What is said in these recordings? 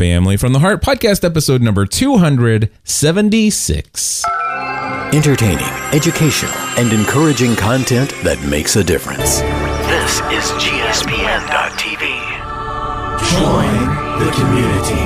Family from the Heart podcast episode number 276. Entertaining, educational, and encouraging content that makes a difference. This is GSPN.TV. Join the community.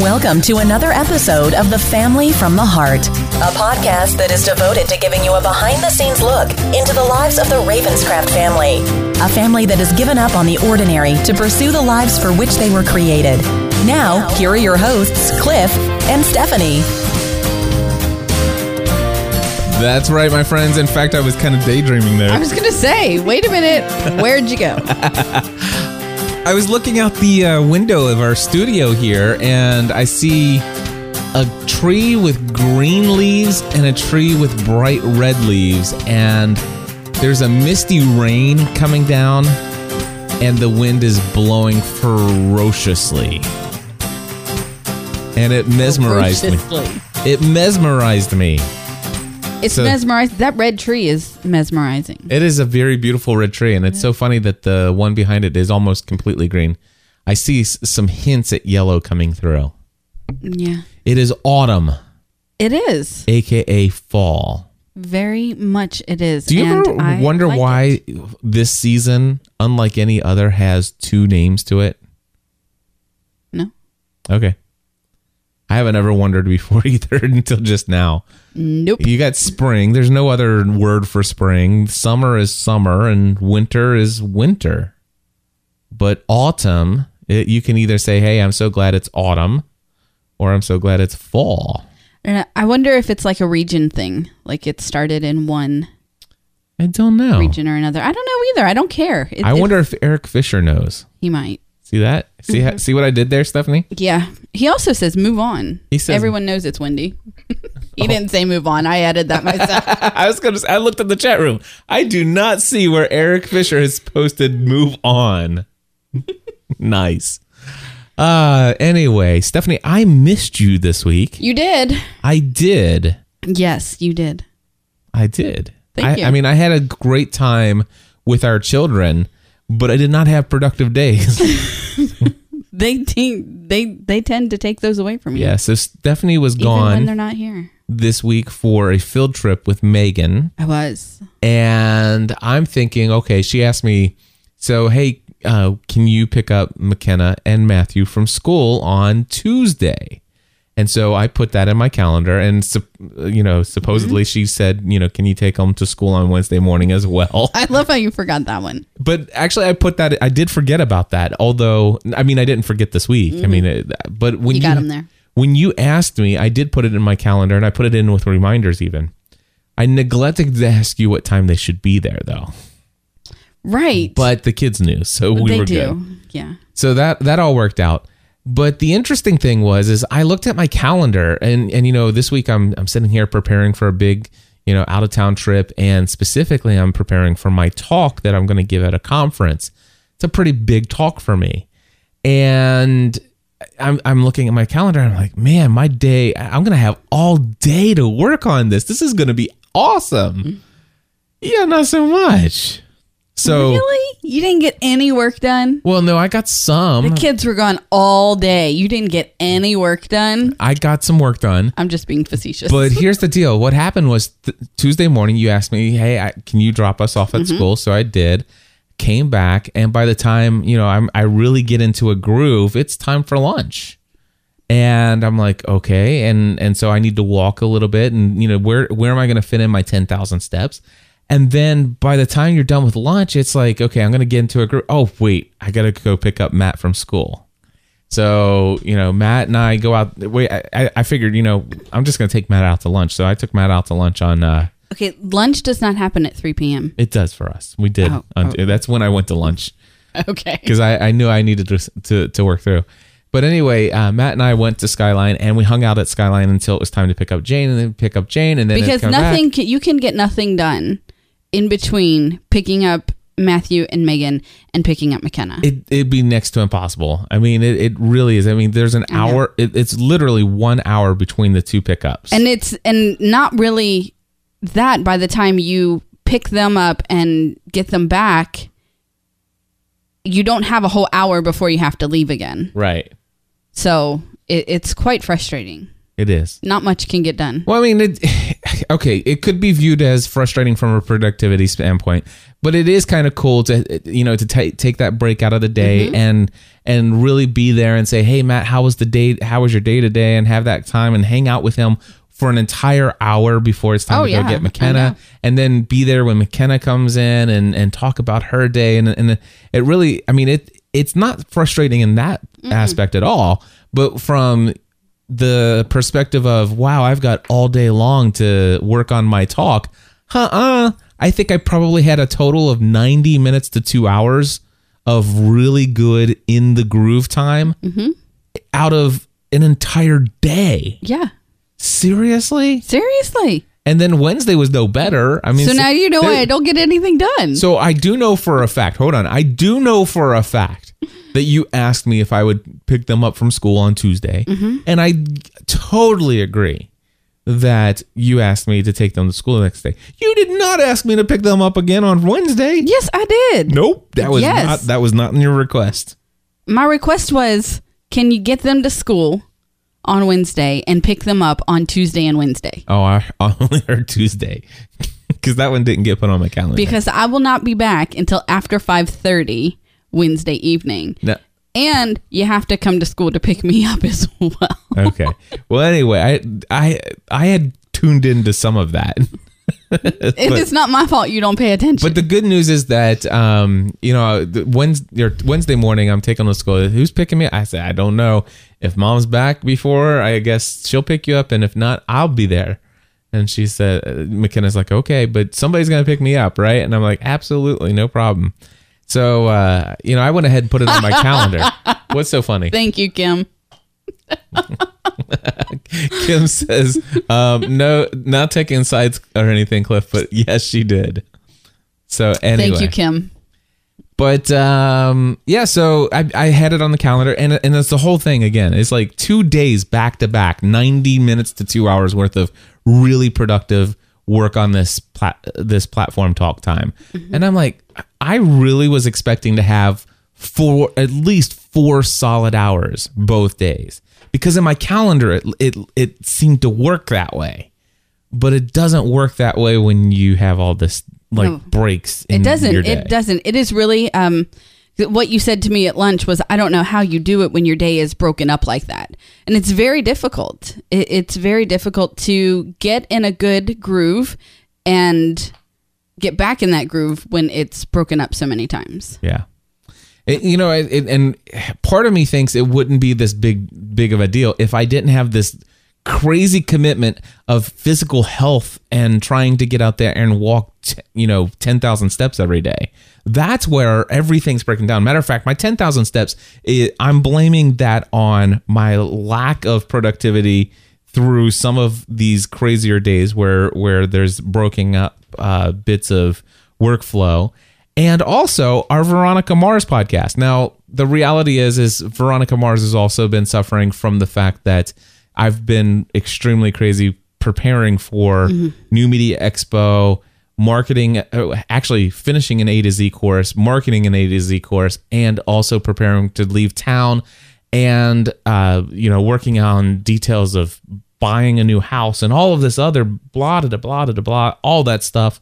Welcome to another episode of The Family from the Heart, a podcast that is devoted to giving you a behind the scenes look into the lives of the Ravenscraft family. A family that has given up on the ordinary to pursue the lives for which they were created. Now, here are your hosts, Cliff and Stephanie. That's right, my friends. In fact, I was kind of daydreaming there. I was gonna say, wait a minute, where'd you go? I was looking out the uh, window of our studio here and I see a tree with green leaves and a tree with bright red leaves. And there's a misty rain coming down and the wind is blowing ferociously. And it mesmerized me. Ferociously. It mesmerized me. It's So- mesmerized. That red tree is mesmerizing. It is a very beautiful red tree, and it's so funny that the one behind it is almost completely green. I see s- some hints at yellow coming through. Yeah, It is autumn, it is aka fall. very much. It is. Do you and ever I wonder like why it. this season, unlike any other, has two names to it? No, Okay. I haven't ever wondered before either until just now. nope. You got spring. There's no other word for spring. Summer is summer and winter is winter. But autumn, it, you can either say, hey, I'm so glad it's autumn, or I'm so glad it's fall. And I wonder if it's like a region thing, like it started in one I don't know. region or another. I don't know either. I don't care. It- I it- wonder if Eric Fisher knows. he might. See that? See Mm-hmm. how, see what I did there, Stephanie? Yeah. He also says move on. He says- everyone knows it's windy. he didn't say move on. I added that myself. I was gonna. I looked at the chat room. I do not see where Eric Fisher has posted "move on." nice. Uh anyway, Stephanie, I missed you this week. you did. I did. Yes, you did. I did. Thank I, you. I mean, I had a great time with our children, but I did not have productive days. They te- they they tend to take those away from you. yeah, so Stephanie was Even when they're not here. this week for a field trip with Megan. I was. and I'm thinking, okay, she asked me, so hey, uh, can you pick up McKenna and Matthew from school on Tuesday? And so I put that in my calendar, and you know, supposedly she said, you know, can you take them to school on Wednesday morning as well? I love how you forgot that one. But actually, I put that. I did forget about that. Although, I mean, I didn't forget this week. I mean, it, but when You got 'em there. when you asked me, I did put it in my calendar, and I put it in with reminders. Even I neglected to ask you what time they should be there, though. Right. But the kids knew, so we they were do. good. Yeah. So that that all worked out. But the interesting thing was is I looked at my calendar and and you know this week I'm I'm sitting here preparing for a big you know out of town trip and specifically I'm preparing for my talk that I'm going to give at a conference. It's a pretty big talk for me. And I'm I'm looking at my calendar and I'm like, "Man, my day I'm going to have all day to work on this. This is going to be awesome." Mm-hmm. Yeah, not so much. So Really? You didn't get any work done? well, no, I got some. The kids were gone all day. You didn't get any work done? I got some work done. I'm just being facetious. But here's the deal. What happened was th- Tuesday morning, you asked me, hey, I, can you drop us off at mm-hmm. school? So I did. Came back. And by the time, you know, I'm, I really get into a groove, it's time for lunch. And I'm like, okay. And, and so I need to walk a little bit. And, you know, where, where am I going to fit in my 10,000 steps? And then by the time you're done with lunch, it's like, okay, I'm going to get into a group. Oh, wait, I got to go pick up Matt from school. So, you know, Matt and I go out. Wait, I- I, figured, you know, I'm just going to take Matt out to lunch. So I took Matt out to lunch on, uh, okay, lunch does not happen at 3 p.m. it does for us. We did. Oh, on- That's when I went to lunch Okay. because I, I knew I needed to, to, to work through. But anyway, uh, Matt and I went to Skyline and we hung out at Skyline until it was time to pick up Jane and then pick up Jane. And then Because nothing, can, you can get nothing done in between picking up Matthew and Megan and picking up McKenna. It, it'd be next to impossible. I mean, it, it really is. I mean, there's an hour. It, it's literally one hour between the two pickups. and it's and not really that by the time you pick them up and get them back you don't have a whole hour before you have to leave again. Right. So it, it's quite frustrating. It is. Not much can get done. Well, I mean, it, okay, it could be viewed as frustrating from a productivity standpoint, but it is kind of cool to you know to ta take that break out of the day and and really be there and say, "Hey, Matt, how was the day? How was your day today?" and have that time and hang out with him for an entire hour before it's time Oh, to yeah, go get McKenna, and then be there when McKenna comes in and and talk about her day, and and it really, I mean, it it's not frustrating in that aspect at all, but from the perspective of wow i've got all day long to work on my talk uh-uh i think i probably had a total of 90 minutes to two hours of really good in the groove time mm-hmm. out of an entire day Yeah. seriously Seriously. and then wednesday was no better i mean So now you know why I don't get anything done. so I do know for a fact. Hold on, I do know for a fact that you asked me if I would pick them up from school on Tuesday, Mm-hmm. and I totally agree that you asked me to take them to school the next day. You did not ask me to pick them up again on Wednesday. yes, I did. Nope, that was Yes. not that was not in your request. My request was can you get them to school on Wednesday and pick them up on Tuesday and Wednesday? Oh, I, only heard Tuesday because that one didn't get put on my calendar. Because I will not be back until after 5:30 Wednesday evening. No. And you have to come to school to pick me up as well. okay. Well, anyway, I I I had tuned into some of that. It is not my fault you don't pay attention. But the good news is that um, you know, Wednesday, Wednesday morning, I'm taking to school. Who's picking me? I said, I don't know. If mom's back before, I guess she'll pick you up, and if not, I'll be there. And she said, uh, McKenna's like, okay, but somebody's gonna pick me up, right? And I'm like, absolutely, no problem. So uh, you know, I went ahead and put it on my calendar. What's so funny? Thank you, Kim. Kim says, um, no, not taking sides or anything, Cliff, but yes, she did. So anyway, Thank you, Kim. But um, yeah, so I, I had it on the calendar, and and it's the whole thing again. It's like two days back to back, ninety minutes to two hours worth of really productive work on this plat- this platform talk time. And I'm like, I really was expecting to have four at least four solid hours both days because in my calendar it it, it seemed to work that way, but it doesn't work that way when you have all this like No. breaks. In It doesn't. It doesn't. It is really um what you said to me at lunch was I don't know how you do it when your day is broken up like that. And it's very difficult. It's very difficult to get in a good groove and get back in that groove when it's broken up so many times. Yeah. It, you know, it, it- and part of me thinks it wouldn't be this big, big of a deal if I didn't have this crazy commitment of physical health and trying to get out there and walk, t- you know, 10,000 steps every day. That's where everything's breaking down. Matter of fact, my 10,000 steps, I'm blaming that on my lack of productivity through some of these crazier days where where there's broken up uh, bits of workflow and also our Veronica Mars podcast. Now, the reality is is Veronica Mars has also been suffering from the fact that I've been extremely crazy preparing for New Media Expo, marketing uh, actually finishing an A to Z course, marketing an A to Z course and also preparing to leave town and uh, you know working on details of buying a new house and all of this other blah da blah da blah all that stuff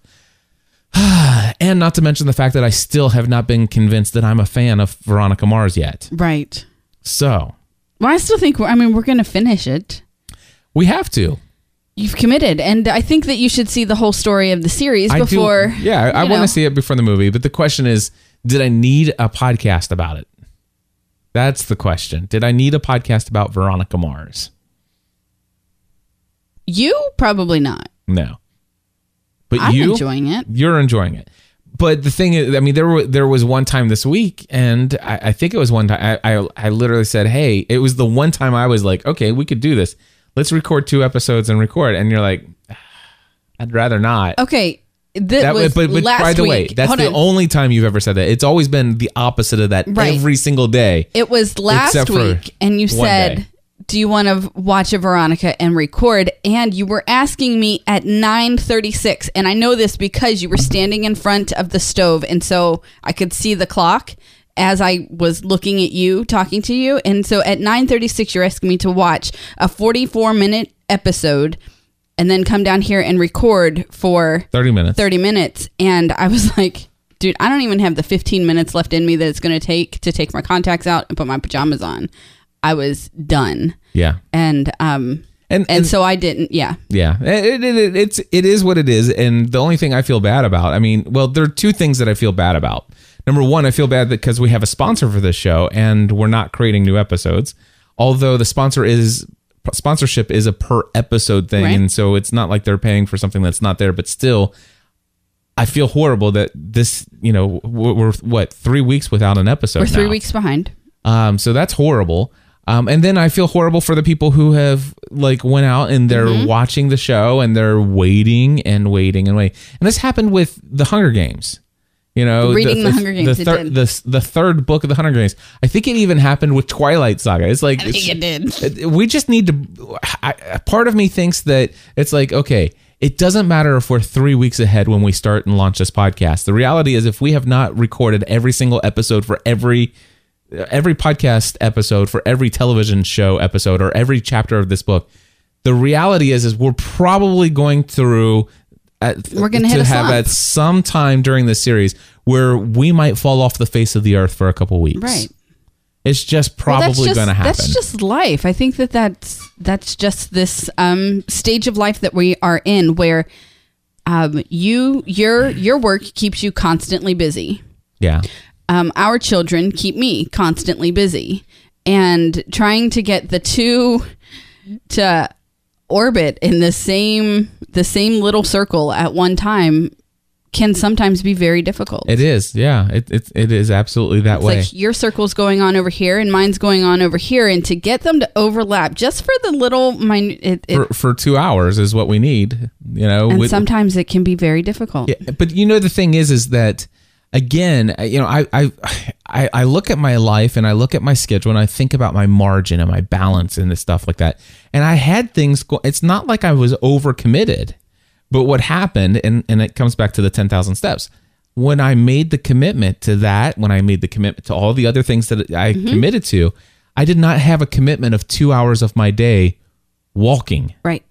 and not to mention the fact that I still have not been convinced that I'm a fan of Veronica Mars yet. Right. So Well, I still think we're, I mean we're going to finish it. we have to. You've committed, and I think that you should see the whole story of the series I do- before. yeah, I, I want to see it before the movie. But the question is, did I need a podcast about it? That's the question. Did I need a podcast about Veronica Mars? You probably not. No. But I'm you enjoying it. you're enjoying it. But the thing is, I mean, there were there was one time this week, and I, I think it was one time I, I I literally said, "Hey," it was the one time I was like, "Okay, we could do this. Let's record two episodes and record." And you're like, ah, "I'd rather not." Okay, that, That, was but but last by the way, week. that's Hold the on. only time you've ever said that. It's always been the opposite of that Right. every single day. It was last week, and you said, day. "Do you want to watch a Veronica and record?" And you were asking me at nine thirty-six, and I know this because you were standing in front of the stove, and so I could see the clock. as I was looking at you, talking to you. And so at 9:36 you're asking me to watch a 44 minute episode and then come down here and record for 30 minutes. 30 minutes and I was like, dude, I don't even have the 15 minutes left in me that it's going to take to take my contacts out and put my pajamas on. I was done. Yeah. And um And, and, so I didn't, yeah. Yeah, it, it, it, it's it is what it is, and the only thing I feel bad about, I mean, well, there are two things that I feel bad about. Number one, I feel bad because we have a sponsor for this show, and we're not creating new episodes. Although the sponsor is sponsorship is a per episode thing, Right. and so it's not like they're paying for something that's not there. But still, I feel horrible that this, you know, we're, we're what three weeks without an episode. We're three now. weeks behind. Um, so that's horrible. Um, and then I feel horrible for the people who have like went out and they're Mm-hmm. watching the show and they're waiting and waiting and waiting. And this happened with the Hunger Games. You know, Reading The Hunger Games, The, thir- the the third book of the Hunger Games. I think it even happened with Twilight Saga. It's like I think it did. we just need to I, a part of me thinks that it's like okay it doesn't matter if we're three weeks ahead when we start and launch this podcast the reality is if we have not recorded every single episode for every every podcast episode for every television show episode or every chapter of this book the reality is is we're probably going through at, We're hit to have at some time during this series where we might fall off the face of the earth for a couple weeks Right. it's just probably just- going to happen That's just life. I think that that's that's just this um, stage of life that we are in, where um, you your your work keeps you constantly busy. yeah Um, our children keep me constantly busy, and trying to get the two to orbit in the same the same little circle at one time can sometimes be very difficult. It is, yeah. It it, it is absolutely that It's way. like your circle's going on over here and mine's going on over here, and to get them to overlap just for the little minute, it, it, for for two hours is what we need. You know, and with- sometimes it can be very difficult. yeah, but you know the thing is, is that again, you know, I I I I look at my life and I look at my schedule and I think about my margin and my balance and this stuff like that. And I had things. Go, it's not like I was overcommitted, but what happened, and and it comes back to the ten thousand steps. When I made the commitment to that, when I made the commitment to all the other things that I mm-hmm. committed to, I did not have a commitment of two hours of my day walking. Right.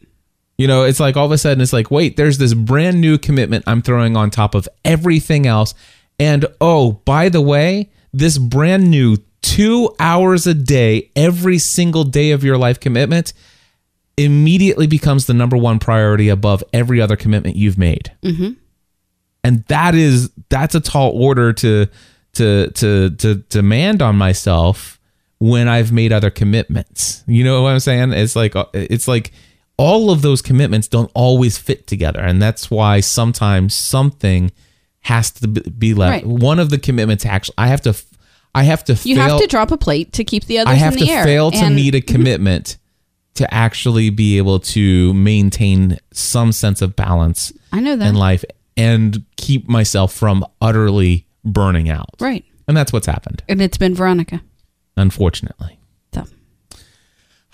You know, it's like all of a sudden it's like, wait, there's this brand new commitment I'm throwing on top of everything else. And oh, by the way, this brand new two hours a day, every single day of your life commitment immediately becomes the number one priority above every other commitment you've made. Mm-hmm. And that is that's a tall order to to to to demand on myself when I've made other commitments. You know what I'm saying? It's like it's like all of those commitments don't always fit together, and that's why sometimes something has to be left. Right. One of the commitments actually, I have to, I have to You fail. have to drop a plate to keep the others I have in the to air. fail to meet a commitment to actually be able to maintain some sense of balance I know that. in life and keep myself from utterly burning out. Right. And that's what's happened, And it's been Veronica. unfortunately. So,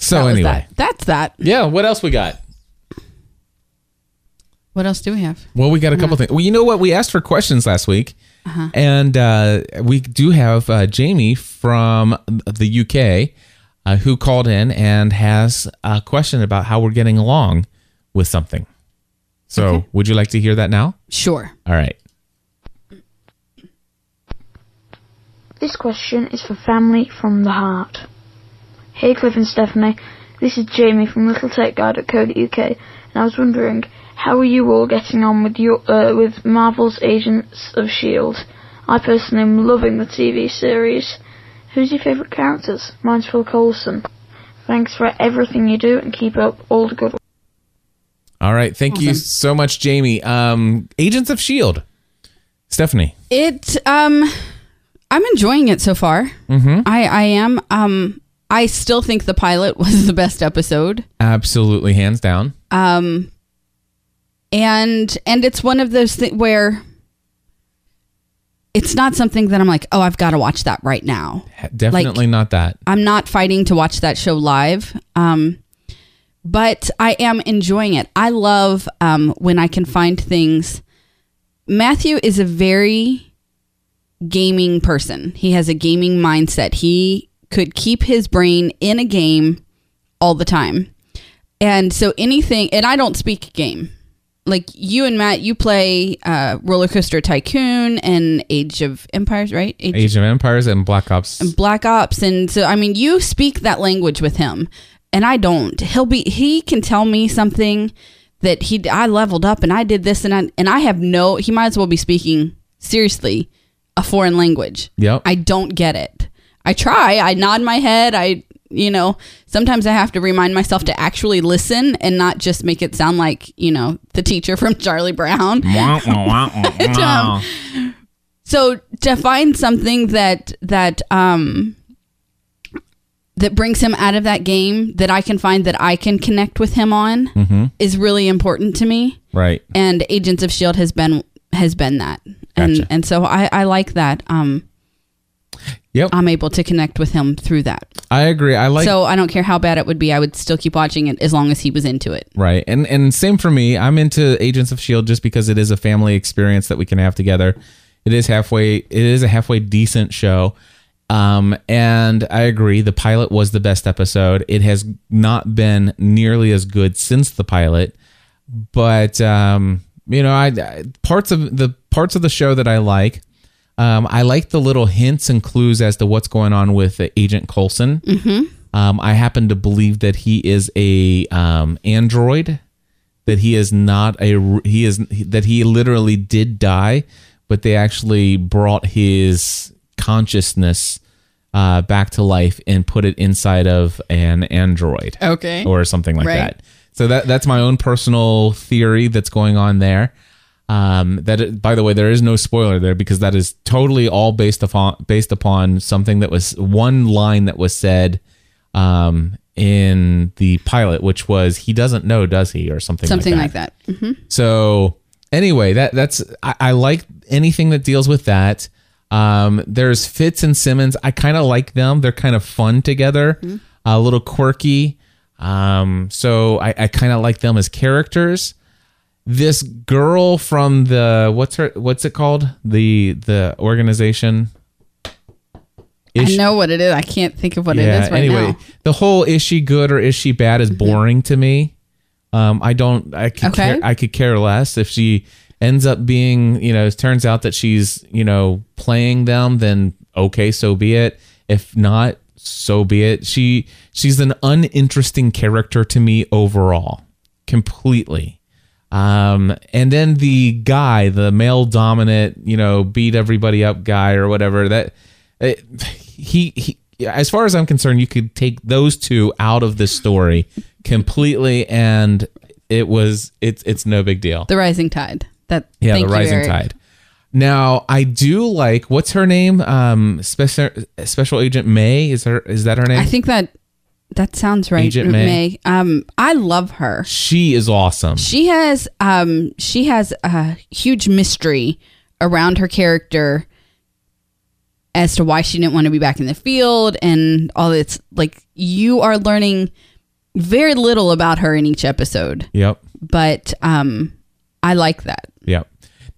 So that anyway, that. That's that. yeah. What else we got? What else do we have? Well, we got a couple things. Well, you know what? We asked for questions last week, Uh-huh. and uh, we do have uh, Jamie from the UK uh, who called in and has a question about how we're getting along with something. So, Okay. would you like to hear that now? Sure. All right. This question is for family from the heart. Hey Cliff and Stephanie, this is Jamie from LittleTechGuide.co.uk, and I was wondering, how are you all getting on with your uh, with Marvel's Agents of Shield? I personally am loving the TV series. Who's your favourite characters? Mine's Phil Coulson. Thanks for everything you do, and keep up all the good work. All right. Thank you so much, Jamie. Um, Agents of S.H.I.E.L.D. Stephanie. It um I'm enjoying it so far. Mm-hmm. I I am um I still think the pilot was the best episode. Absolutely, hands down. Um and and it's one of those things where it's not something that I'm like, "Oh, I've got to watch that right now." Definitely not that. I'm not fighting to watch that show live. Um, but I am enjoying it. I love um, when I can find things. Matthew is a very gaming person. He has a gaming mindset. He could keep his brain in a game all the time. And so anything, and I don't speak game. Like you and Matt, you play uh, Roller Coaster Tycoon and Age of Empires, right? Age of Empires and Black Ops. And Black Ops, and so I mean, you speak that language with him, and I don't. He'll be he can tell me something that he I leveled up and I did this and I and I have no. He might as well be speaking seriously a foreign language. Yep. I don't get it. I try. I nod my head. I you know sometimes I have to remind myself to actually listen and not just make it sound like you know the teacher from Charlie Brown. um, so to find something that that um that brings him out of that game that I can find that I can connect with him on is really important to me. right. And Agents of Shield has been has been that. And and so I, I like that. Um Yep. I'm able to connect with him through that. I agree. I like so I don't care how bad it would be, I would still keep watching it as long as he was into it. Right. And and same for me. I'm into Agents of Shield just because it is a family experience that we can have together. It is halfway it is a halfway decent show. Um and I agree the pilot was the best episode. It has not been nearly as good since the pilot. But um you know, I, I parts of the parts of the show that I like um, I like the little hints and clues as to what's going on with uh, Agent Coulson. Um, I happen to believe that he is a um, android, that he is not a he is that he literally did die, but they actually brought his consciousness uh, back to life and put it inside of an android Okay. or something like Right. that. So that that's my own personal theory that's going on there. Um, that it- by the way, there is no spoiler there because that is totally all based upon based upon something that was one line that was said um, in the pilot, which was he doesn't know, does he, or something Something like like that. that. Mhm. So anyway, that that's I, I like anything that deals with that. Um, there's Fitz and Simmons. I kind of like them. They're kind of fun together, a little quirky. Um, so I, I kind of like them as characters. This girl from the what's her what's it called the the organization. I know what it is. I can't think of what it is right anyway, now. the whole is she good or is she bad is boring to me. Um, I don't. I could Okay. care. I could care less if she ends up being. You know, it turns out that she's you know playing them. Then okay, so be it. If not, so be it. She she's an uninteresting character to me overall, completely. Um, and then the guy, the male dominant, you know, beat everybody up guy or whatever. That it, he he. As far as I'm concerned, you could take those two out of this story completely, and it was it's it's no big deal. The Rising Tide. That Yeah, the you, rising Eric. tide. Now, I do like what's her name? Um, special Special Agent May is her is that her name? I think that that sounds right. Agent May. Um, I love her. she is awesome. She has um she has a huge mystery around her character as to why she didn't want to be back in the field and all it's like you are learning very little about her in each episode. Yep. But um I like that. Yep.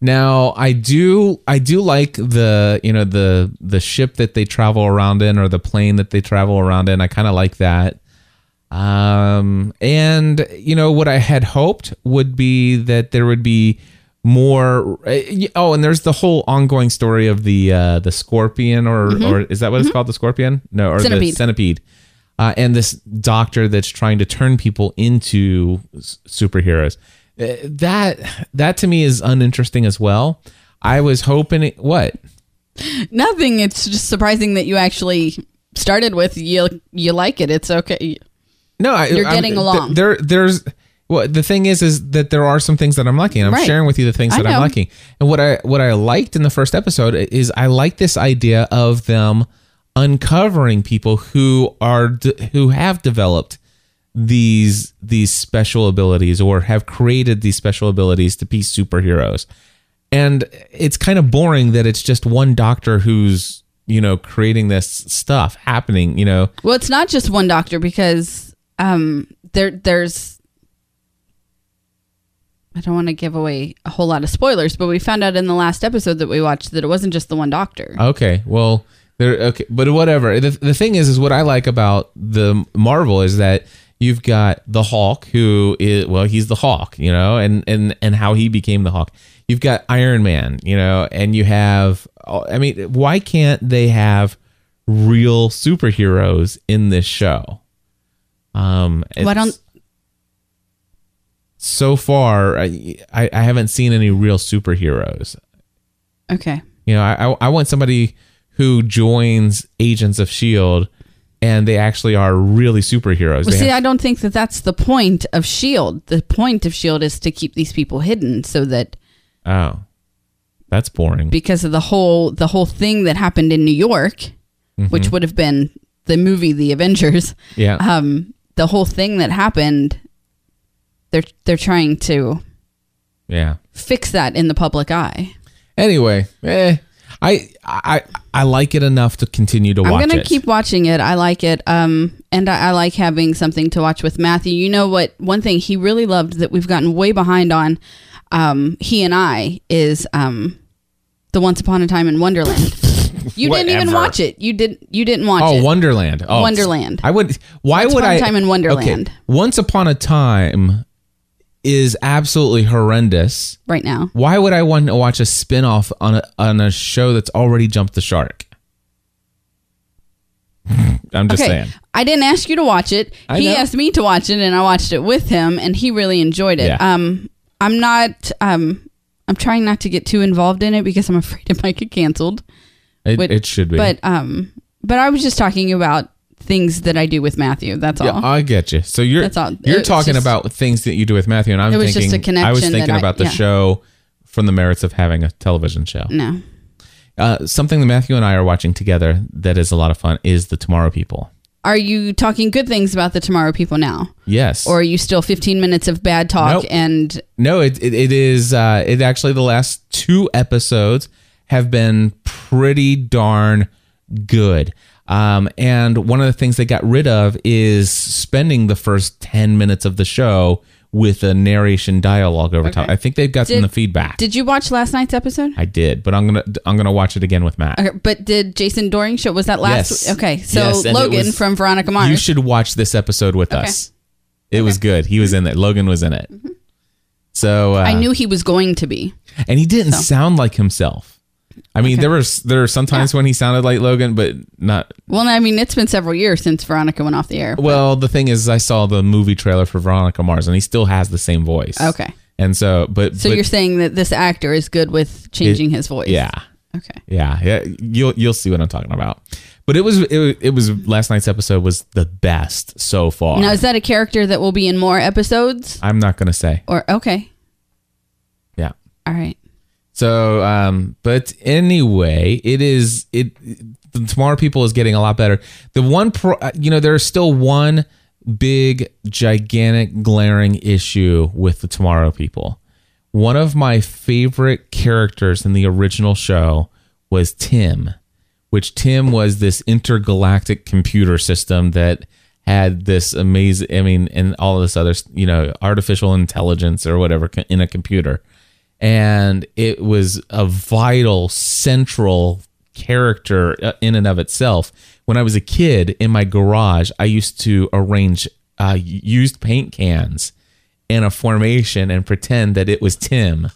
Now I do I do like the you know the the ship that they travel around in or the plane that they travel around in. I kind of like that. Um and you know what I had hoped would be that there would be more eh, oh and there's the whole ongoing story of the uh the scorpion or or is that what it's called the scorpion no or the Centipede. centipede uh, and this doctor that's trying to turn people into superheroes. Uh, that that to me is uninteresting as well. I was hoping it, what Nothing. It's just surprising that you actually started with you you like it. It's okay. no I, You're I'm- getting th- along. there there's well the thing is is that there are some things that I'm liking. I'm Right. sharing with you the things that I'm liking. And what I what I liked in the first episode is I like this idea of them uncovering people who are who have developed these these special abilities or have created these special abilities to be superheroes. And it's kind of boring that it's just one doctor who's, you know, creating this stuff happening, you know. Well, it's not just one doctor because um there there's I don't want to give away a whole lot of spoilers, but we found out in the last episode that we watched that it wasn't just the one doctor. Okay, well, there. Okay, but whatever. The, the thing is, is what I like about the Marvel is that you've got the Hulk, who is well, he's the Hawk, you know, and and and how he became the Hawk. You've got Iron Man, you know, and you have. I mean, why can't they have real superheroes in this show? Um, Why don't so far I, I haven't seen any real superheroes. okay. You know, I I- I want somebody who joins Agents of Shield, and they actually are really superheroes. Well, see, have- I don't think that that's the point of Shield. The point of Shield is to keep these people hidden, so that oh, that's boring. because of the whole the whole thing that happened in New York, which would have been the movie The Avengers. yeah, Um, the whole thing that happened, they're they're trying to yeah. fix that in the public eye. Anyway, eh, I I I like it enough to continue to watch it. I'm gonna it. keep watching it. I like it. Um, and I, I like having something to watch with Matthew. You know what? One thing he really loved that we've gotten way behind on, um, he and I is um, the Once Upon a Time in Wonderland. You didn't even watch it. You didn't. You didn't watch Oh, it. Wonderland. Oh, Wonderland. I would. Why would I Once would Upon a? Time in Wonderland. Okay, Once upon a time is absolutely horrendous. right now. Why would I want to watch a spin-off on a on a show that's already jumped the shark? I'm just okay. saying. I didn't ask you to watch it. I he know. asked me to watch it, and I watched it with him, and he really enjoyed it. Yeah. Um, I'm not. Um, I'm trying not to get too involved in it because I'm afraid it might get canceled. It, But- it should be. But um, but I was just talking about things that I do with Matthew. That's yeah, all. I get you. So you're That's all. you're It's talking just- about things that you do with Matthew, and I'm It was just thinking. a I was connection thinking that I- about the yeah. show from the merits of having a television show. no. Uh, something that Matthew and I are watching together that is a lot of fun is the Tomorrow People. Are you talking good things about the Tomorrow People now, Yes. or are you still 15 minutes of bad talk Nope. and No, it it, it is. Uh, it actually the last two episodes have been pretty darn good. Um, and one of the things they got rid of is spending the first ten minutes of the show with a narration dialogue over top. I think they've gotten Did- the feedback. did you watch last night's episode? I did, but I'm gonna I'm gonna watch it again with Matt. Okay, but did Jason Dohring show? Was that last? Yes. Okay, so Yes, Logan was- from Veronica Mars. You should watch this episode with Okay. us. It was good. He was in it. Logan was in it. So uh, I knew he was going to be. and he didn't sound like himself. I mean, Okay. there was there were some times when he sounded like Logan, but not. Well, I mean, it's been several years since Veronica went off the air. Well, the thing is, I saw the movie trailer for Veronica Mars, and he still has the same voice. Okay. And so, but So but- you're saying that this actor is good with changing his voice? yeah, Okay. yeah, yeah. You'll you'll see what I'm talking about. But it was it, was- it was last night's episode was the best so far. Now, is that a character that will be in more episodes? I'm not gonna say. Or okay, Yeah. all right. So, um, but anyway, it is it. The Tomorrow People is getting a lot better. The one, pro, uh, you know, there's still one big, gigantic, glaring issue with the Tomorrow People. One of my favorite characters in the original show was Tim, which Tim was this intergalactic computer system that had this amazing, I mean, and all this other, you know, artificial intelligence or whatever in a computer and it was a vital central character uh, in and of itself when i was a kid in my garage i used to arrange uh, used paint cans in a formation and pretend that it was tim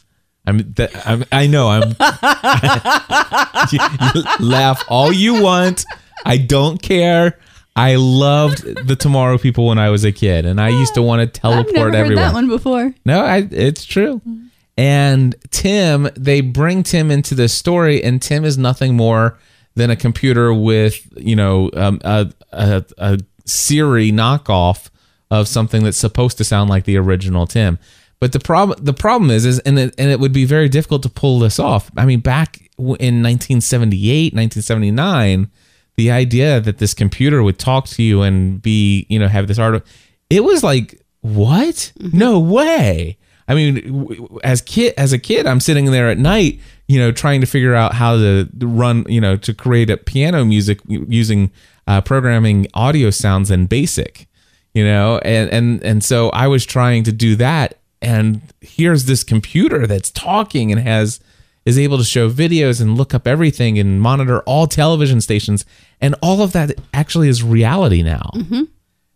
i'm, that, I'm i know i'm you, you laugh all you want i don't care I loved the Tomorrow People when I was a kid, and I used to want to teleport everyone. I've never heard everywhere. that one before. No, I, it's true. And Tim, they bring Tim into this story, and Tim is nothing more than a computer with, you know, um, a, a, a Siri knockoff of something that's supposed to sound like the original Tim. But the problem, the problem is, is and it, and it would be very difficult to pull this off. I mean, back in 1978, 1979, the idea that this computer would talk to you and be, you know, have this art, it was like, what? No way. I mean, as kid as a kid, I'm sitting there at night, you know, trying to figure out how to run, you know, to create a piano music using uh, programming audio sounds in BASIC, you know, and and and so I was trying to do that, and here's this computer that's talking and has is able to show videos and look up everything and monitor all television stations and all of that actually is reality now.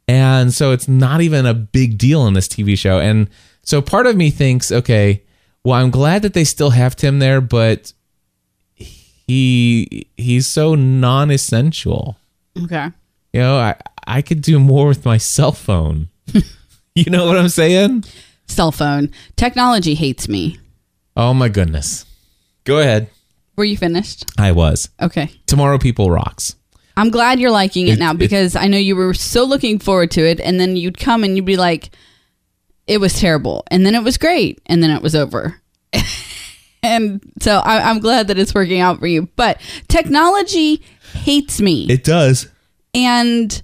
And so it's not even a big deal in this tv show and so part of me thinks okay well i'm glad that they still have tim there but he he's so non-essential Okay. you know i i could do more with my cell phone you know what i'm saying Cell phone. Technology hates me. oh my goodness go ahead Were you finished? i was Okay. tomorrow people rocks I'm glad you're liking it, It- now it- because I know you were so looking forward to it, and then you'd come and you'd be like, "It was terrible," and then it was great, and then it was over. and so I, I'm glad that it's working out for you. But technology hates me, it does and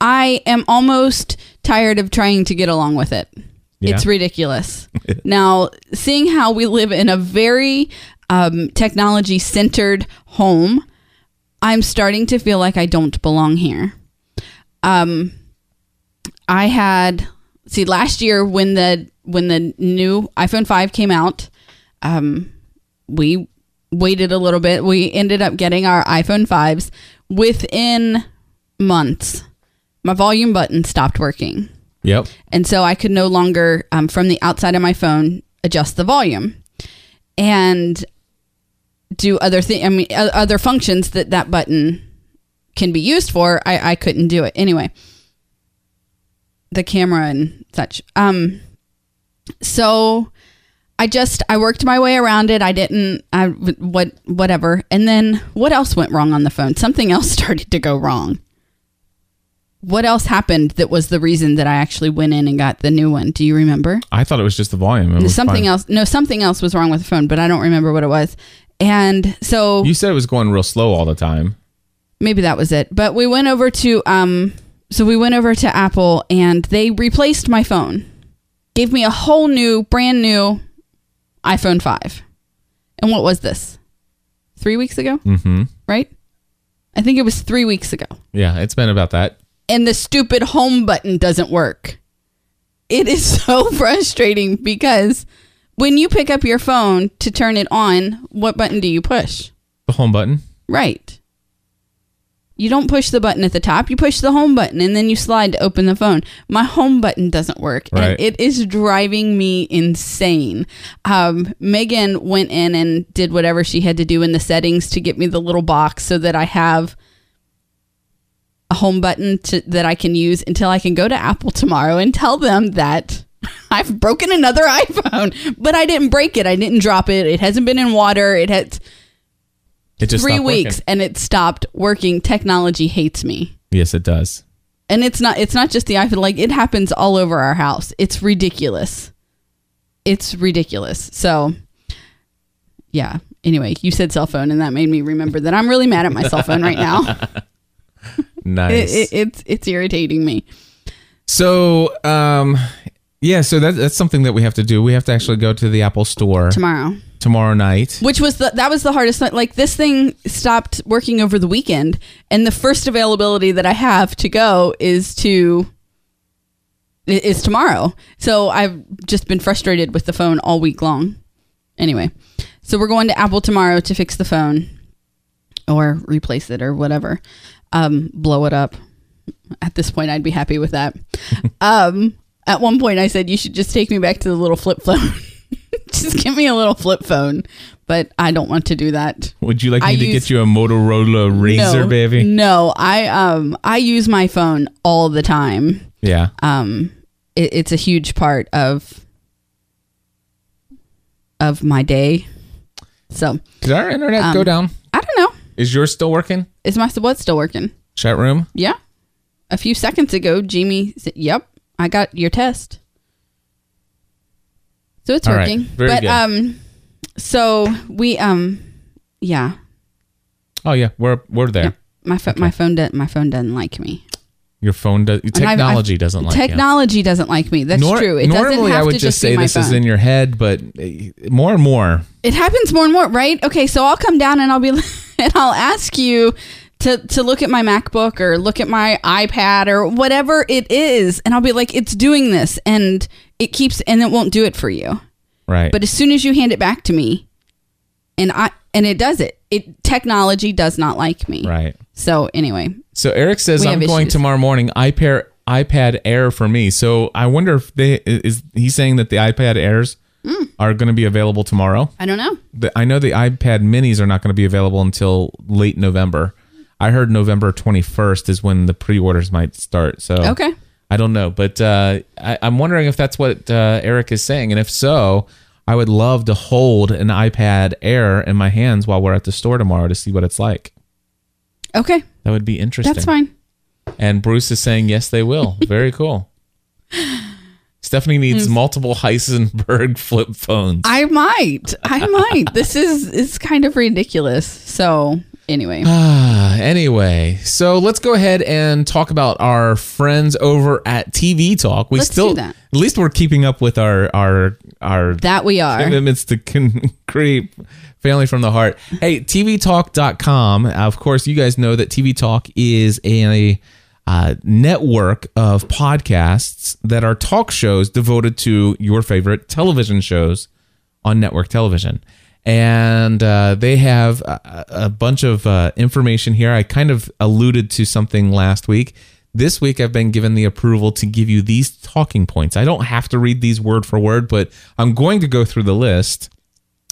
I am almost tired of trying to get along with it. Yeah. It's ridiculous. now, seeing how we live in a very um, technology centered home, I'm starting to feel like I don't belong here. Um, I had see last year when the when the new iPhone 5 came out, um, we waited a little bit. We ended up getting our iPhone 5s within months. My volume button stopped working. yep And so I could no longer, um, from the outside of my phone, adjust the volume and do other things. I mean, other functions that that button can be used for. I, I couldn't do it anyway. The camera and such. Um, so I just I worked my way around it. I didn't. I what whatever. And then what else went wrong on the phone? Something else started to go wrong what else happened that was the reason that I actually went in and got the new one? Do you remember? i thought it was just the volume it was something fine. else. No, something else was wrong with the phone, but I don't remember what it was. And so you said it was going real slow all the time maybe that was it. But we went over to um so we went over to Apple and they replaced my phone. Gave me a whole new brand new iPhone 5. And what was this? 3 weeks ago? mm-hmm Right? I think it was 3 weeks ago. yeah it's been about that and the stupid home button doesn't work. It is so frustrating because when you pick up your phone to turn it on, what button do you push? the home button Right. You don't push the button at the top, you push the home button and then you slide to open the phone. My home button doesn't work Right. and it is driving me insane. Um, Megan went in and did whatever she had to do in the settings to get me the little box so that I have a home button to, that I can use until I can go to Apple tomorrow and tell them that I've broken another iPhone, but I didn't break it. I didn't drop it. It hasn't been in water. It had it just three stopped working. weeks and it stopped working. Technology hates me. yes it does And it's not it's not just the iPhone, like it happens all over our house. It's ridiculous. It's ridiculous. So yeah. Anyway, you said cell phone and that made me remember that I'm really mad at my cell phone right now. nice It, it, it's it's irritating me. So, um, yeah, so that, that's something that we have to do. We have to actually go to the Apple store Tomorrow. Tomorrow night. Which was the that was the hardest thing. Like this thing stopped working over the weekend, and the first availability that I have to go is to is tomorrow. So I've just been frustrated with the phone all week long. Anyway, so we're going to Apple tomorrow to fix the phone or replace it or whatever. Um, blow it up. At this point, I'd be happy with that. um, at one point, I said you should just take me back to the little flip phone. just give me a little flip phone, but I don't want to do that. Would you like me I to use- get you a Motorola RAZR, no, baby? No, I um I use my phone all the time. Yeah. Um, it, it's a huge part of of my day. So Did our internet Um, go down? I don't know. Is yours still working? Is my what still working? Chat room? Yeah. A few seconds ago, Jamie said, "Yep, I got your test." So it's All right. working. Very but good. um so we um yeah. Oh yeah, we're we're there. yeah. My pho- my phone doesn't my phone doesn't like me. Your phone does. And I've- Technology I've- doesn't like you. Technology doesn't like me. That's Nor- true. It normally, doesn't have I would to just say this is in your head, but uh, more and more, It happens more and more, right? Okay, so I'll come down and I'll be and I'll ask you to to look at my MacBook or look at my iPad or whatever it is, and I'll be like, it's doing this, and it keeps and it won't do it for you. Right. But as soon as you hand it back to me, and I and it does it, it technology does not like me. right. So anyway, So Eric says I'm going issues. tomorrow morning. iPad iPad Air for me. So I wonder if they is he's saying that the iPad Airs Mm. are going to be available tomorrow. I don't know. The, I know the iPad Minis are not going to be available until late November. I heard November 21st is when the pre-orders might start. So Okay. I don't know, but uh, I, I'm wondering if that's what uh, Eric is saying, and if so, I would love to hold an iPad Air in my hands while we're at the store tomorrow to see what it's like. Okay, That would be interesting. that's fine. And Bruce is saying yes, they will. Very cool. Stephanie needs multiple Heisenberg flip phones. I might. I might. this is is kind of ridiculous. So anyway, Ah, anyway, so let's go ahead and talk about our friends over at TV Talk. We Let's still, do that. at least we're keeping up with our our our that we are. commitments to con- create family from the heart. Hey, tvtalk.com. Of course, you guys know that TV Talk is a uh, network of podcasts that are talk shows devoted to your favorite television shows on network television. And uh, they have a, a bunch of uh, information here. I kind of alluded to something last week. This week, I've been given the approval to give you these talking points. I don't have to read these word for word, but I'm going to go through the list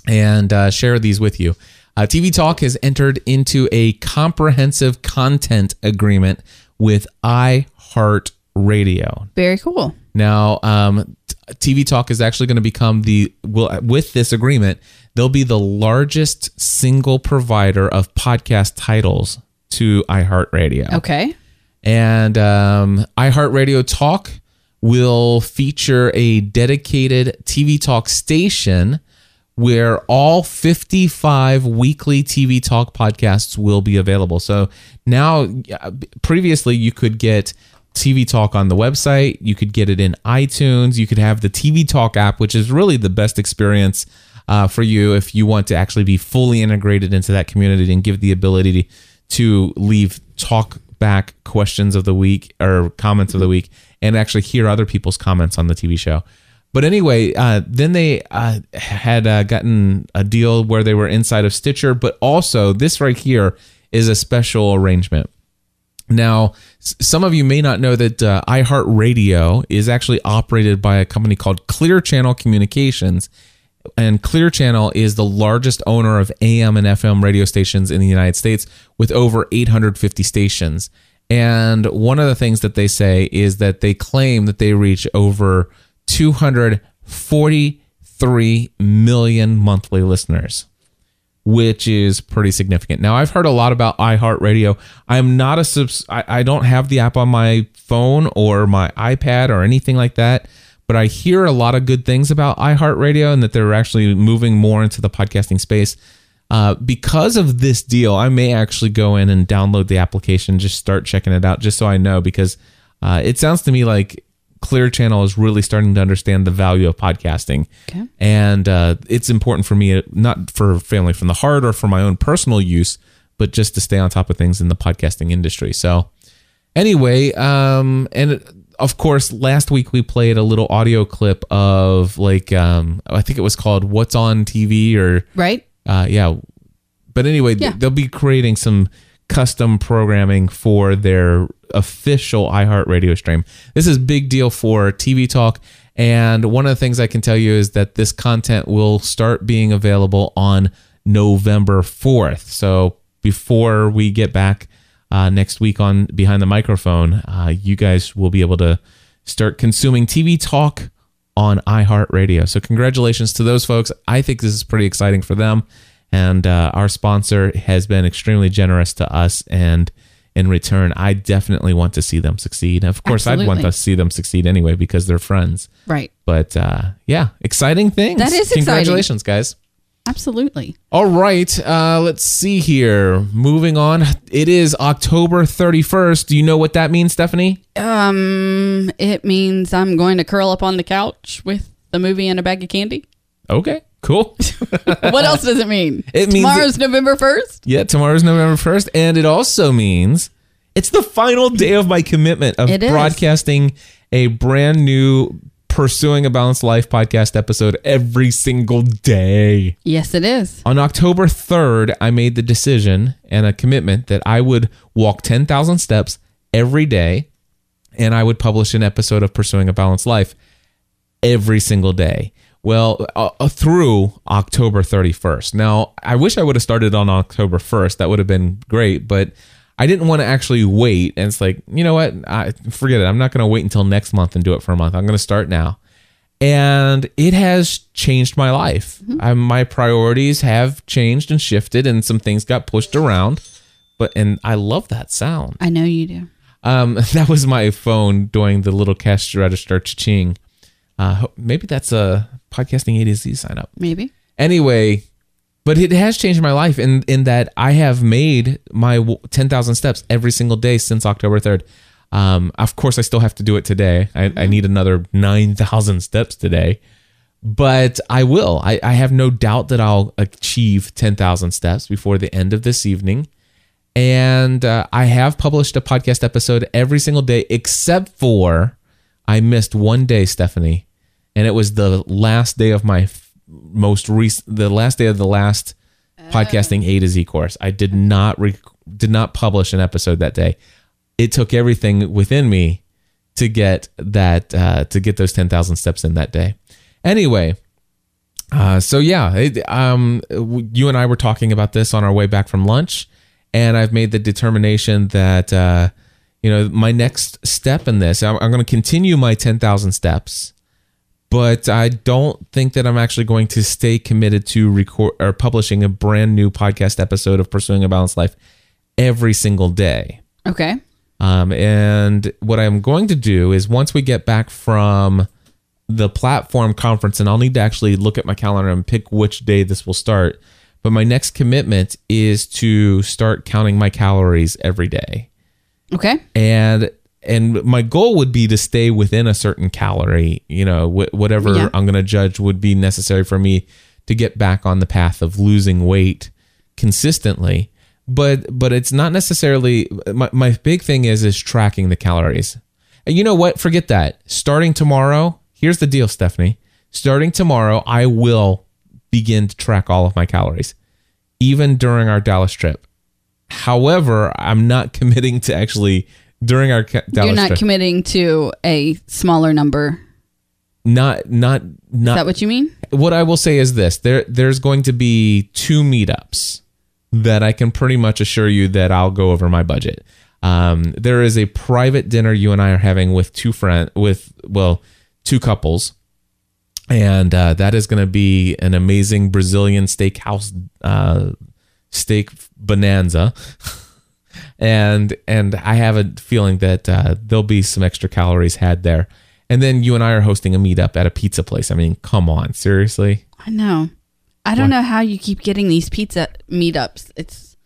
and uh, share these with you. Uh, TV Talk has entered into a comprehensive content agreement with iHeartRadio. Very cool. Now, um, TV Talk is actually going to become the will with this agreement. They'll be the largest single provider of podcast titles to iHeartRadio. Okay. And um, iHeartRadio Talk will feature a dedicated TV Talk station where all 55 weekly TV Talk podcasts will be available. So now, previously, you could get TV Talk on the website, you could get it in iTunes, you could have the TV Talk app, which is really the best experience uh, for you if you want to actually be fully integrated into that community and give the ability to leave talk back questions of the week or comments of the week and actually hear other people's comments on the TV show. But anyway, uh, then they uh, had uh, gotten a deal where they were inside of Stitcher, but also this right here is a special arrangement. Now, some of you may not know that uh, iHeartRadio is actually operated by a company called Clear Channel Communications. And Clear Channel is the largest owner of AM and FM radio stations in the United States with over 850 stations. And one of the things that they say is that they claim that they reach over 243 million monthly listeners which is pretty significant. Now, I've heard a lot about iHeartRadio. I'm not a subs. I, I don't have the app on my phone or my iPad or anything like that, but I hear a lot of good things about iHeartRadio and that they're actually moving more into the podcasting space. Uh, because of this deal, I may actually go in and download the application, just start checking it out, just so I know, because uh, it sounds to me like Clear Channel is really starting to understand the value of podcasting. Okay. And uh, it's important for me, not for Family from the Heart or for my own personal use, but just to stay on top of things in the podcasting industry. So, anyway, um, and of course, last week we played a little audio clip of like, um, I think it was called What's on TV or Right. uh, yeah. But anyway, Yeah. they'll be creating some custom programming for their official iHeartRadio stream. This is big deal for TV Talk. And one of the things I can tell you is that this content will start being available on November 4th. So before we get back uh, next week on Behind the Microphone, uh, you guys will be able to start consuming TV Talk on iHeartRadio. So congratulations to those folks. I think this is pretty exciting for them. And uh, our sponsor has been extremely generous to us. And in return, I definitely want to see them succeed. Of course, I'd want to see them succeed anyway because they're friends. Right. But uh, yeah, exciting things. That is exciting. Congratulations, guys. Absolutely. All right, uh, let's see here. Moving on. It is October 31st. Do you know what that means, Stephanie? Um, it means I'm going to curl up on the couch with the movie and a bag of candy. Okay, Cool. what else does it mean? It means tomorrow's November first. yeah, tomorrow's November 1st. And it also means it's the final day of my commitment of broadcasting a brand new Pursuing a Balanced Life podcast episode every single day. Yes, it is. On October 3rd, I made the decision and a commitment that I would walk 10,000 steps every day and I would publish an episode of Pursuing a Balanced Life every single day. Well, uh, uh, through October 31st. Now, I wish I would have started on October 1st. That would have been great, but I didn't want to actually wait. And it's like, you know what? I, forget it. I'm not going to wait until next month and do it for a month. I'm going to start now. And it has changed my life. I, my priorities have changed and shifted, and some things got pushed around. But and I love that sound. I know you do. Um, that was my phone doing the little cash register cha-ching. Uh, maybe that's a podcasting A to Z sign up. Maybe. Anyway, but it has changed my life in in that I have made my w- 10,000 steps every single day since October 3rd. Um, of course, I still have to do it today. I, I need another 9,000 steps today, but I will. I, I have no doubt that I'll achieve 10,000 steps before the end of this evening. And uh, I have published a podcast episode every single day except for I missed one day, Stephanie, and it was the last day of my f- most recent, the last day of the last podcasting A to Z course. I did not re- did not publish an episode that day. It took everything within me to get that uh, to get those ten thousand steps in that day. Anyway, uh, so yeah, it, um, you and I were talking about this on our way back from lunch, and I've made the determination that uh, you know my next step in this, I'm, I'm going to continue my ten thousand steps, but I don't think that I'm actually going to stay committed to record or publishing a brand new podcast episode of Pursuing a Balanced Life every single day. Okay. Um, and what I'm going to do is once we get back from the platform conference, and I'll need to actually look at my calendar and pick which day this will start. But my next commitment is to start counting my calories every day. Okay. And and my goal would be to stay within a certain calorie, you know, wh- whatever Yeah. I'm going to judge would be necessary for me to get back on the path of losing weight consistently. But but it's not necessarily my, my big thing is is tracking the calories. And you know what? Forget that. Starting tomorrow, here's the deal, Stephanie. Starting tomorrow, I will begin to track all of my calories, even during our Dallas trip. However, I'm not committing to actually during our ca- You're not committing to a smaller number. not not not. Is that what you mean? what I will say is this: there there's going to be two meetups that I can pretty much assure you that I'll go over my budget. Um, there is a private dinner you and I are having with two friend with well two couples, and uh, that is going to be an amazing Brazilian steakhouse uh, steak bonanza. and and I have a feeling that uh, there'll be some extra calories had there. And then you and I are hosting a meetup at a pizza place. I mean, come on, seriously. I know. I don't know how you keep getting these pizza meetups. It's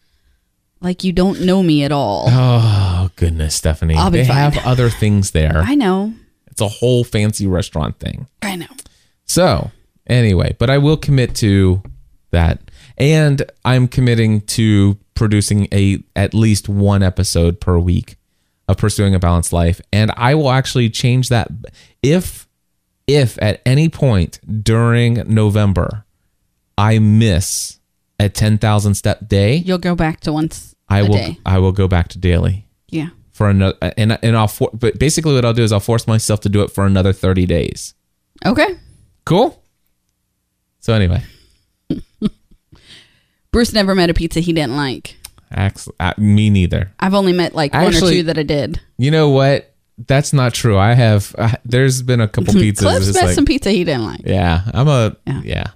like you don't know me at all. Oh goodness, Stephanie. I'll be they fine. have other things there. I know. It's a whole fancy restaurant thing. I know. So anyway, but I will commit to that, and I'm committing to producing a at least one episode per week of pursuing a balanced life, and I will actually change that if if at any point during November I miss a ten thousand step day, You'll go back to once I a will day. I will go back to daily Yeah. for another and and I'll for, but basically what I'll do is I'll force myself to do it for another 30 days. Okay. Cool? So anyway, Bruce never met a pizza he didn't like. uh, me neither. I've only met like one or Actually- two that I did. You know what? That's not true. I have uh, there's been a couple pizzas Cliff's met like some pizza he didn't like. yeah, I'm a Yeah. yeah.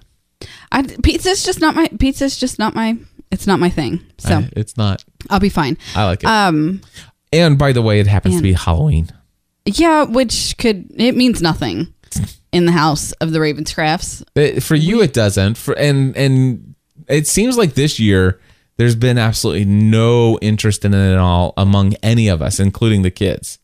I, pizza's just not my pizza's just not my it's not my thing. So I- it's not I'll be fine. I like it. Um and by the way, it happens to be Halloween. yeah, which could it means nothing in the house of the Ravenscrafts. But for you it doesn't. For and and it seems like this year there's been absolutely no interest in it at all among any of us, including the kids.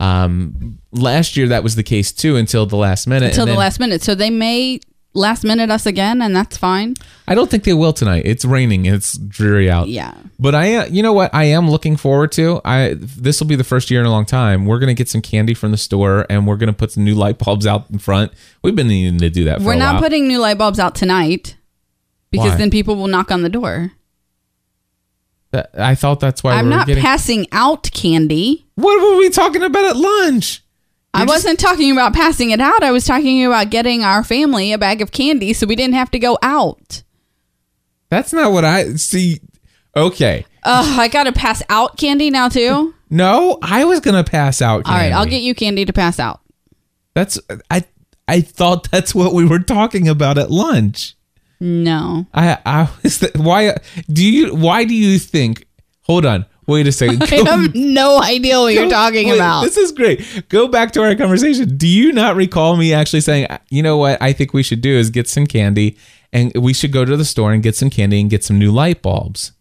Um, last year that was the case too until the last minute. Until the then- last minute. So they may last minute us again, and that's fine. I don't think they will tonight. It's raining. It's dreary out. Yeah. But I, uh, you know what? I am looking forward to. I this will be the first year in a long time. We're gonna get some candy from the store, and we're gonna put some new light bulbs out in front. We've been needing to do that. For a while. We're not while. putting new light bulbs out tonight because Why? then people will knock on the door. That- I thought that's why I'm we were not getting. passing out candy. what were we talking about at lunch? I You're just- wasn't talking about passing it out. I was talking about getting our family a bag of candy so we didn't have to go out. That's not what I see. Okay. Ugh, I got to pass out candy now too. No, I was gonna pass out. All right, I'll get you candy to pass out. That's I. I thought that's what we were talking about at lunch. No. I. I was. th- why do you? Why do you think? Hold on. Wait a second. I have no idea what you're talking wait, about. This is great. Go back to our conversation. Do you not recall me actually saying, you know what? I think we should do is get some candy, and we should go to the store and get some candy and get some new light bulbs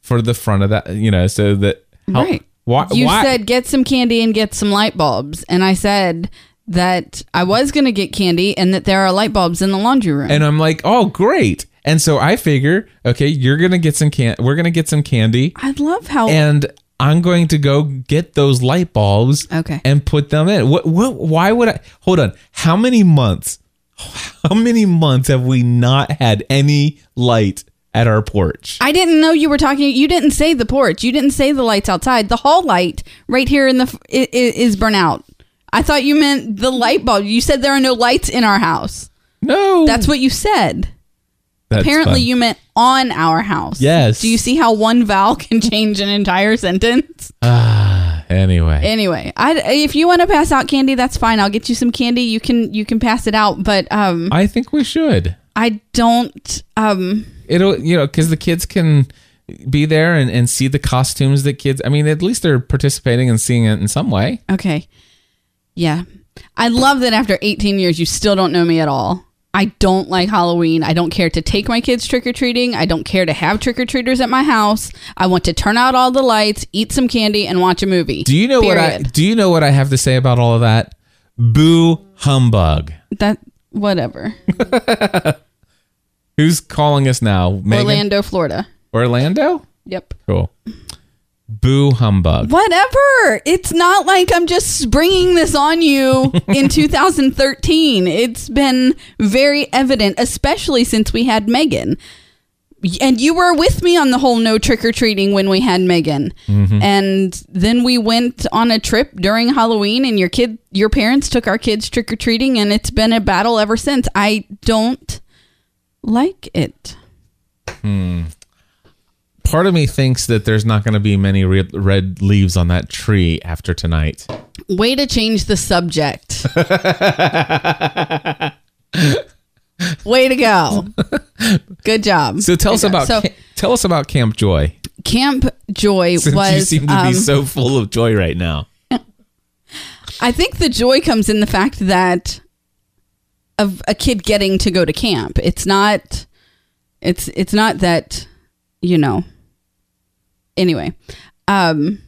for the front of that. You know, so that how- right. Why? you why? said get some candy and get some light bulbs, and I said that I was going to get candy and that there are light bulbs in the laundry room. And I'm like, oh, great. And so I figure, okay, you're gonna get some can. We're gonna get some candy, I love how and I'm going to go get those light bulbs. Okay. And put them in. What? What? Why would I? Hold on. How many months? How many months have we not had any light at our porch? I didn't know you were talking. You didn't say the porch. You didn't say the lights outside. The hall light right here in the f- i- i- is burnt out. I thought you meant the light bulb. You said there are no lights in our house. No. That's what you said. That's Apparently, fun. you meant on our house. Yes. Do you see how one vowel can change an entire sentence? Ah, Anyway. Anyway, I, if you want to pass out candy, that's fine. I'll get you some candy. You can you can pass it out, but um, I think we should. I don't um. It'll you know because the kids can be there and, and see the costumes that kids. I mean, at least they're participating and seeing it in some way. Okay, yeah, I love that after 18 years, you still don't know me at all. I don't like Halloween. I don't care to take my kids trick or treating. I don't care to have trick or treaters at my house. I want to turn out all the lights, eat some candy, and watch a movie. Do you know what I do you know what I have to say about all of that? Boo humbug. that whatever. Who's calling us now? Megan? Orlando, Florida. Orlando? Yep. Cool. Boo humbug. Whatever. It's not like I'm just springing this on you in 2013. It's been very evident, especially since we had Megan. And you were with me on the whole no trick or treating when we had Megan. Mm-hmm. And then we went on a trip during Halloween and your kid your parents took our kids trick or treating and it's been a battle ever since. I don't like it. Hmm. Part of me thinks that there's not going to be many red, red leaves on that tree after tonight. Way to change the subject. Way to go. Good job. So tell Good us job. about so Ca- tell us about Camp Joy. Camp Joy Since was you seem to um, be so full of joy right now. I think the joy comes in the fact that of a kid getting to go to camp. It's not it's it's not that you know. Anyway, um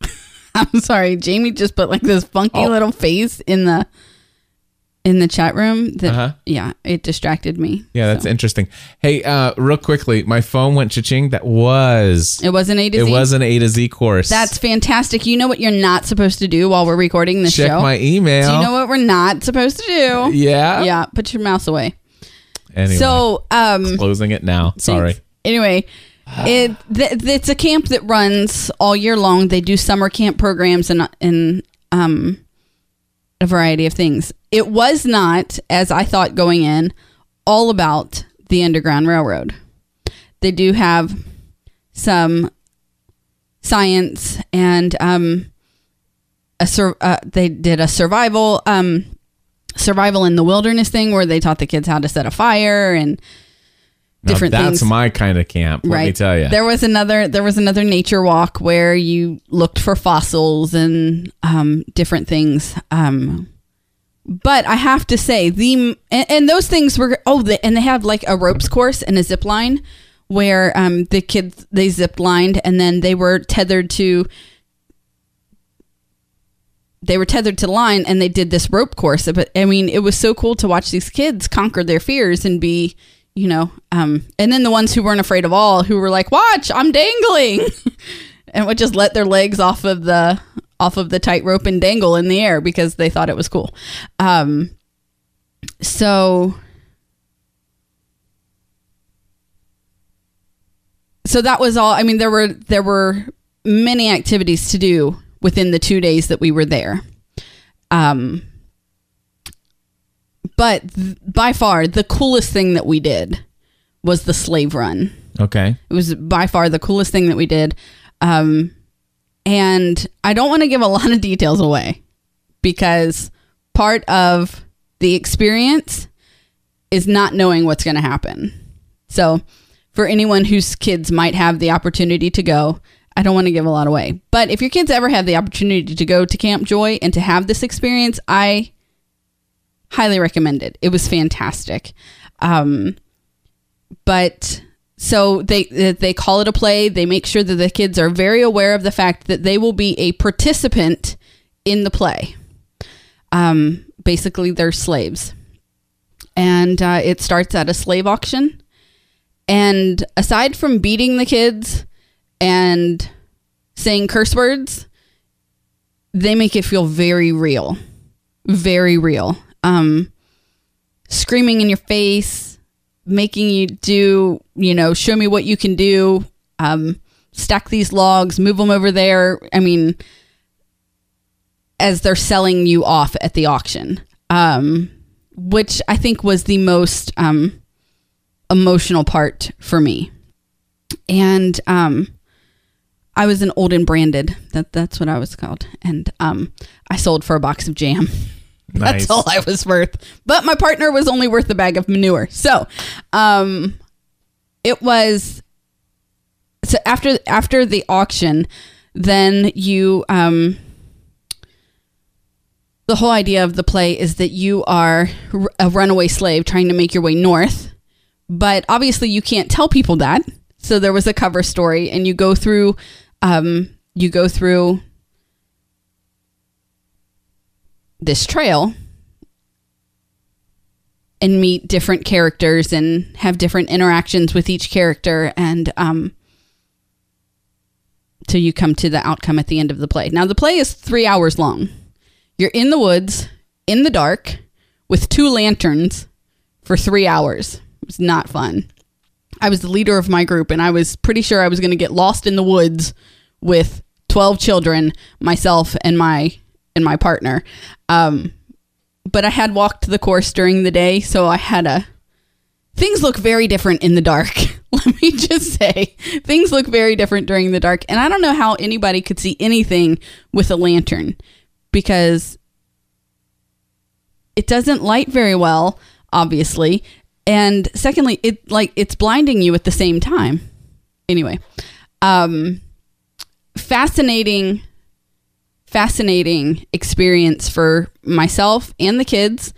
I'm sorry, Jamie just put like this funky Oh. little face in the in the chat room that Uh-huh. yeah, it distracted me. Yeah, that's So, interesting. Hey, uh, real quickly, my phone went cha-ching. That was it was an A to it Z. was an A to Z course. That's fantastic. You know what you're not supposed to do while we're recording this check show? my email. Do you know what we're not supposed to do? Yeah. Yeah, put your mouse away. Anyway, So, um, closing it now. Sorry. thanks. Anyway, it th- it's a camp that runs all year long. They do summer camp programs and and um a variety of things. It was not, as I thought going in, all about the Underground Railroad. They do have some science and um a sur- uh, they did a survival um survival in the wilderness thing where they taught the kids how to set a fire and Now, different that's things my kind of camp. Let me tell you. there was another there was another nature walk where you looked for fossils and um, different things. Um, but I have to say the and, and those things were oh the, and they have like a ropes course and a zip line where um, the kids they zip lined and then they were tethered to they were tethered to the line and they did this rope course. But I mean, it was so cool to watch these kids conquer their fears and be, you know, um, and then the ones who weren't afraid of all, who were like, "Watch, I'm dangling," and would just let their legs off of the off of the tightrope and dangle in the air because they thought it was cool. Um, so. So that was all. I mean, there were there were many activities to do within the two days that we were there. Um, but th- by far the coolest thing that we did was the slave run. Okay. It was by far the coolest thing that we did. Um, and I don't want to give a lot of details away because part of the experience is not knowing what's going to happen. So, for anyone whose kids might have the opportunity to go, I don't want to give a lot away. But if your kids ever have the opportunity to go to Camp Joy and to have this experience, I highly recommend it. It was fantastic. Um, but so they they call it a play. They make sure that the kids are very aware of the fact that they will be a participant in the play. Um, basically, they're slaves, and uh, it starts at a slave auction. And aside from beating the kids and saying curse words, they make it feel very real, very real. Um, screaming in your face, making you do, you know, show me what you can do. Um, stack these logs, move them over there. I mean, as they're selling you off at the auction, um, which I think was the most um, emotional part for me. And um, I was an old and branded. That that's what I was called, and um, I sold for a box of jam. Nice. That's all I was worth. But my partner was only worth a bag of manure. So, um, it was so after after the auction, then you um the whole idea of the play is that you are a runaway slave trying to make your way north, but obviously you can't tell people that. So there was a cover story, and you go through, um, you go through this trail and meet different characters and have different interactions with each character and um till you come to the outcome at the end of the play. Now the play is 3 hours long. You're in the woods in the dark with two lanterns for 3 hours. It was not fun. I was the leader of my group and I was pretty sure I was going to get lost in the woods with 12 children, myself and my and my partner. Um, but I had walked the course during the day, so I had a. Things look very different in the dark. Let me just say, things look very different during the dark, and I don't know how anybody could see anything with a lantern because it doesn't light very well, obviously, and secondly, it like it's blinding you at the same time. Anyway, um, fascinating fascinating experience for myself and the kids.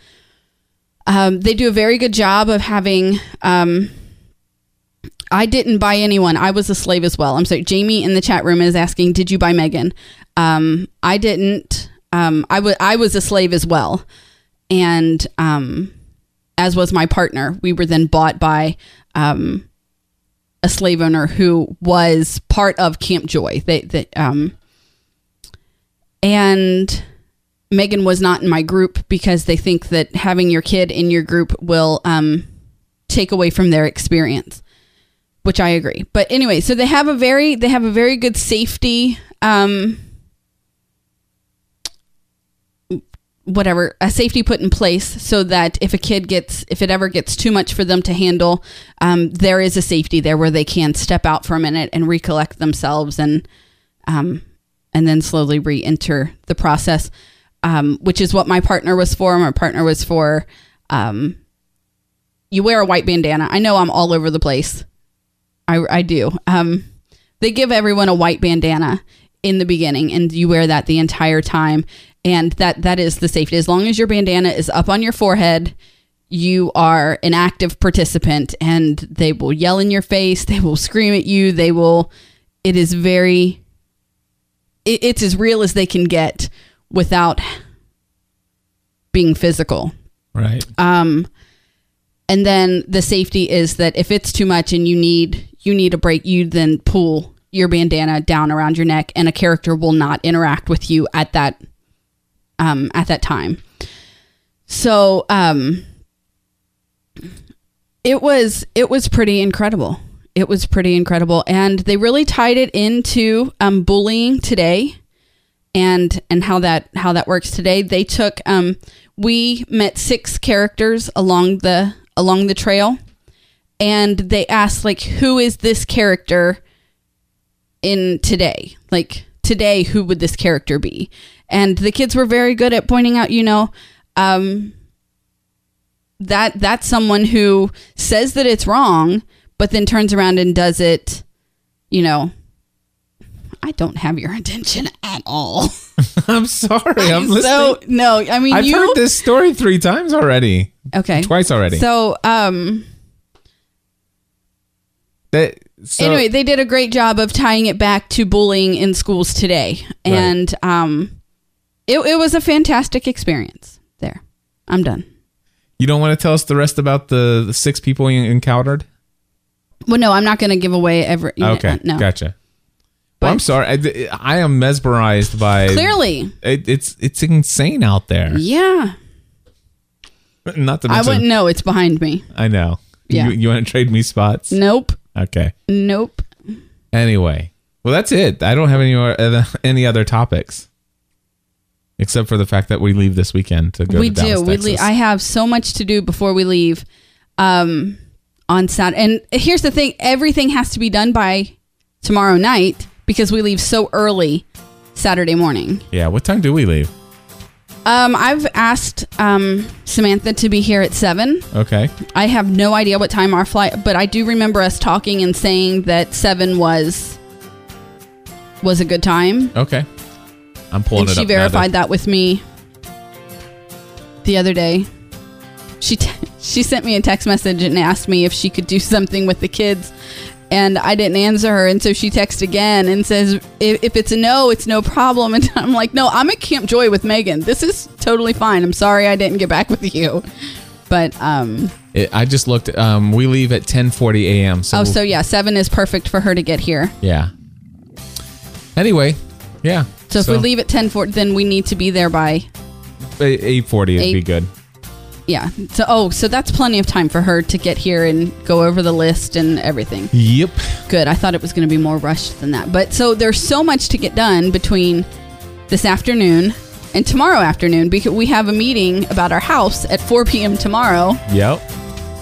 Um, they do a very good job of having. Um, I didn't buy anyone. I was a slave as well. I'm sorry. Jamie in the chat room is asking, "Did you buy Megan?" Um, I didn't. Um, I was I was a slave as well, and um, as was my partner. We were then bought by um, a slave owner who was part of Camp Joy. They, they um, and Megan was not in my group because they think that having your kid in your group will um, take away from their experience, which I agree. But anyway, so they have a very they have a very good safety um, whatever a safety put in place so that if a kid gets if it ever gets too much for them to handle um, there is a safety there where they can step out for a minute and recollect themselves and um, and then slowly re-enter the process um, which is what my partner was for. My partner was for um, you wear a white bandana. I know i'm all over the place. I, I do. Um, they give everyone a white bandana in the beginning and you wear that the entire time and that that is the safety. As long as your bandana is up on your forehead you are an active participant and they will yell in your face they will scream at you they will it is very it, it's as real as they can get without being physical. Right. Um, and then the safety is that if it's too much and you need you need a break, you then pull your bandana down around your neck, and a character will not interact with you at that um, at that time. So um, it was it was pretty incredible. It was pretty incredible, and they really tied it into um, bullying today, and and how that how that works today. They took um, we met six characters along the along the trail, and they asked like, who is this character in today? Like today, who would this character be? And the kids were very good at pointing out, you know, um, that that's someone who says that it's wrong, but then turns around and does it, you know. I don't have your attention at all. I'm sorry. I'm listening. so no, I mean I've you. heard this story three times already. okay, Twice already. So um, That, so, anyway, they did a great job of tying it back to bullying in schools today, and um, it it was a fantastic experience. There, I'm done. you don't want to tell us the rest about the, the six people you encountered? Well, no, I'm not going to give away every. Okay, no, gotcha. But- well, I'm sorry. I, I am mesmerized by clearly, It, it's it's insane out there. yeah. Not to I wouldn't know. It's behind me. I know. Yeah. You, you want to trade me spots? Nope. Okay. Nope. Anyway, well, that's it. I don't have any more, uh, any other topics, except for the fact that we leave this weekend to go. we to Dallas, do. We Texas. leave. I have so much to do before we leave. Um, on Saturday, and here's the thing: everything has to be done by tomorrow night because we leave so early Saturday morning. yeah. What time do we leave? Um, I've asked um, Samantha to be here at seven. Okay. I have no idea what time our flight, but I do remember us talking and saying that seven was was a good time. Okay. I'm pulling and it she up. now verified that with me the other day. She t- she sent me a text message and asked me if she could do something with the kids, and I didn't answer her. And so she texted again and says, if, "If it's a no, it's no problem." And I'm like, "No, I'm at Camp Joy with Megan. This is totally fine. I'm sorry I didn't get back with you." But um, It, I just looked. Um, we leave at 10:40 a.m. So oh, so yeah, seven is perfect for her to get here. yeah. Anyway, yeah. So if we leave at ten four, then we need to be there by 8:40 would be good. Yeah. So oh, so that's plenty of time for her to get here and go over the list and everything. Yep. Good. I thought it was going to be more rushed than that. But so there's so much to get done between this afternoon and tomorrow afternoon because we have a meeting about our house at 4 p.m. tomorrow, Yep.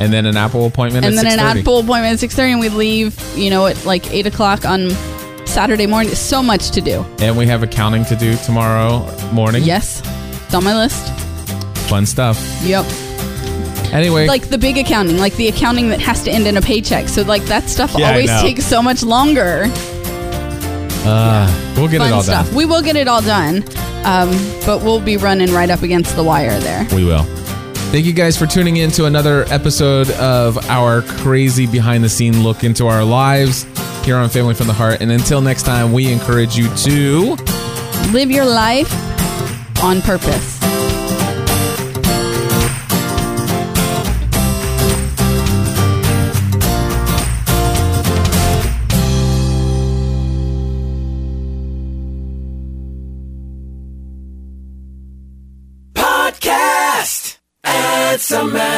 And then an Apple appointment and then an Apple appointment at 6:30, and we leave, you know, at like eight o'clock on Saturday morning. So much to do. And we have accounting to do tomorrow morning. Yes, it's on my list. Fun stuff. Yep. Anyway, Like the big accounting, like the accounting that has to end in a paycheck. So like that stuff Yeah, I always know. takes so much longer. uh, we'll get it all stuff. done. We will get it all done, um, but we'll be running right up against the wire there. We will. Thank you guys for tuning in to another episode of our crazy behind the scene look into our lives here on Family from the Heart. And until next time, we encourage you to. Live your life on purpose. Some man.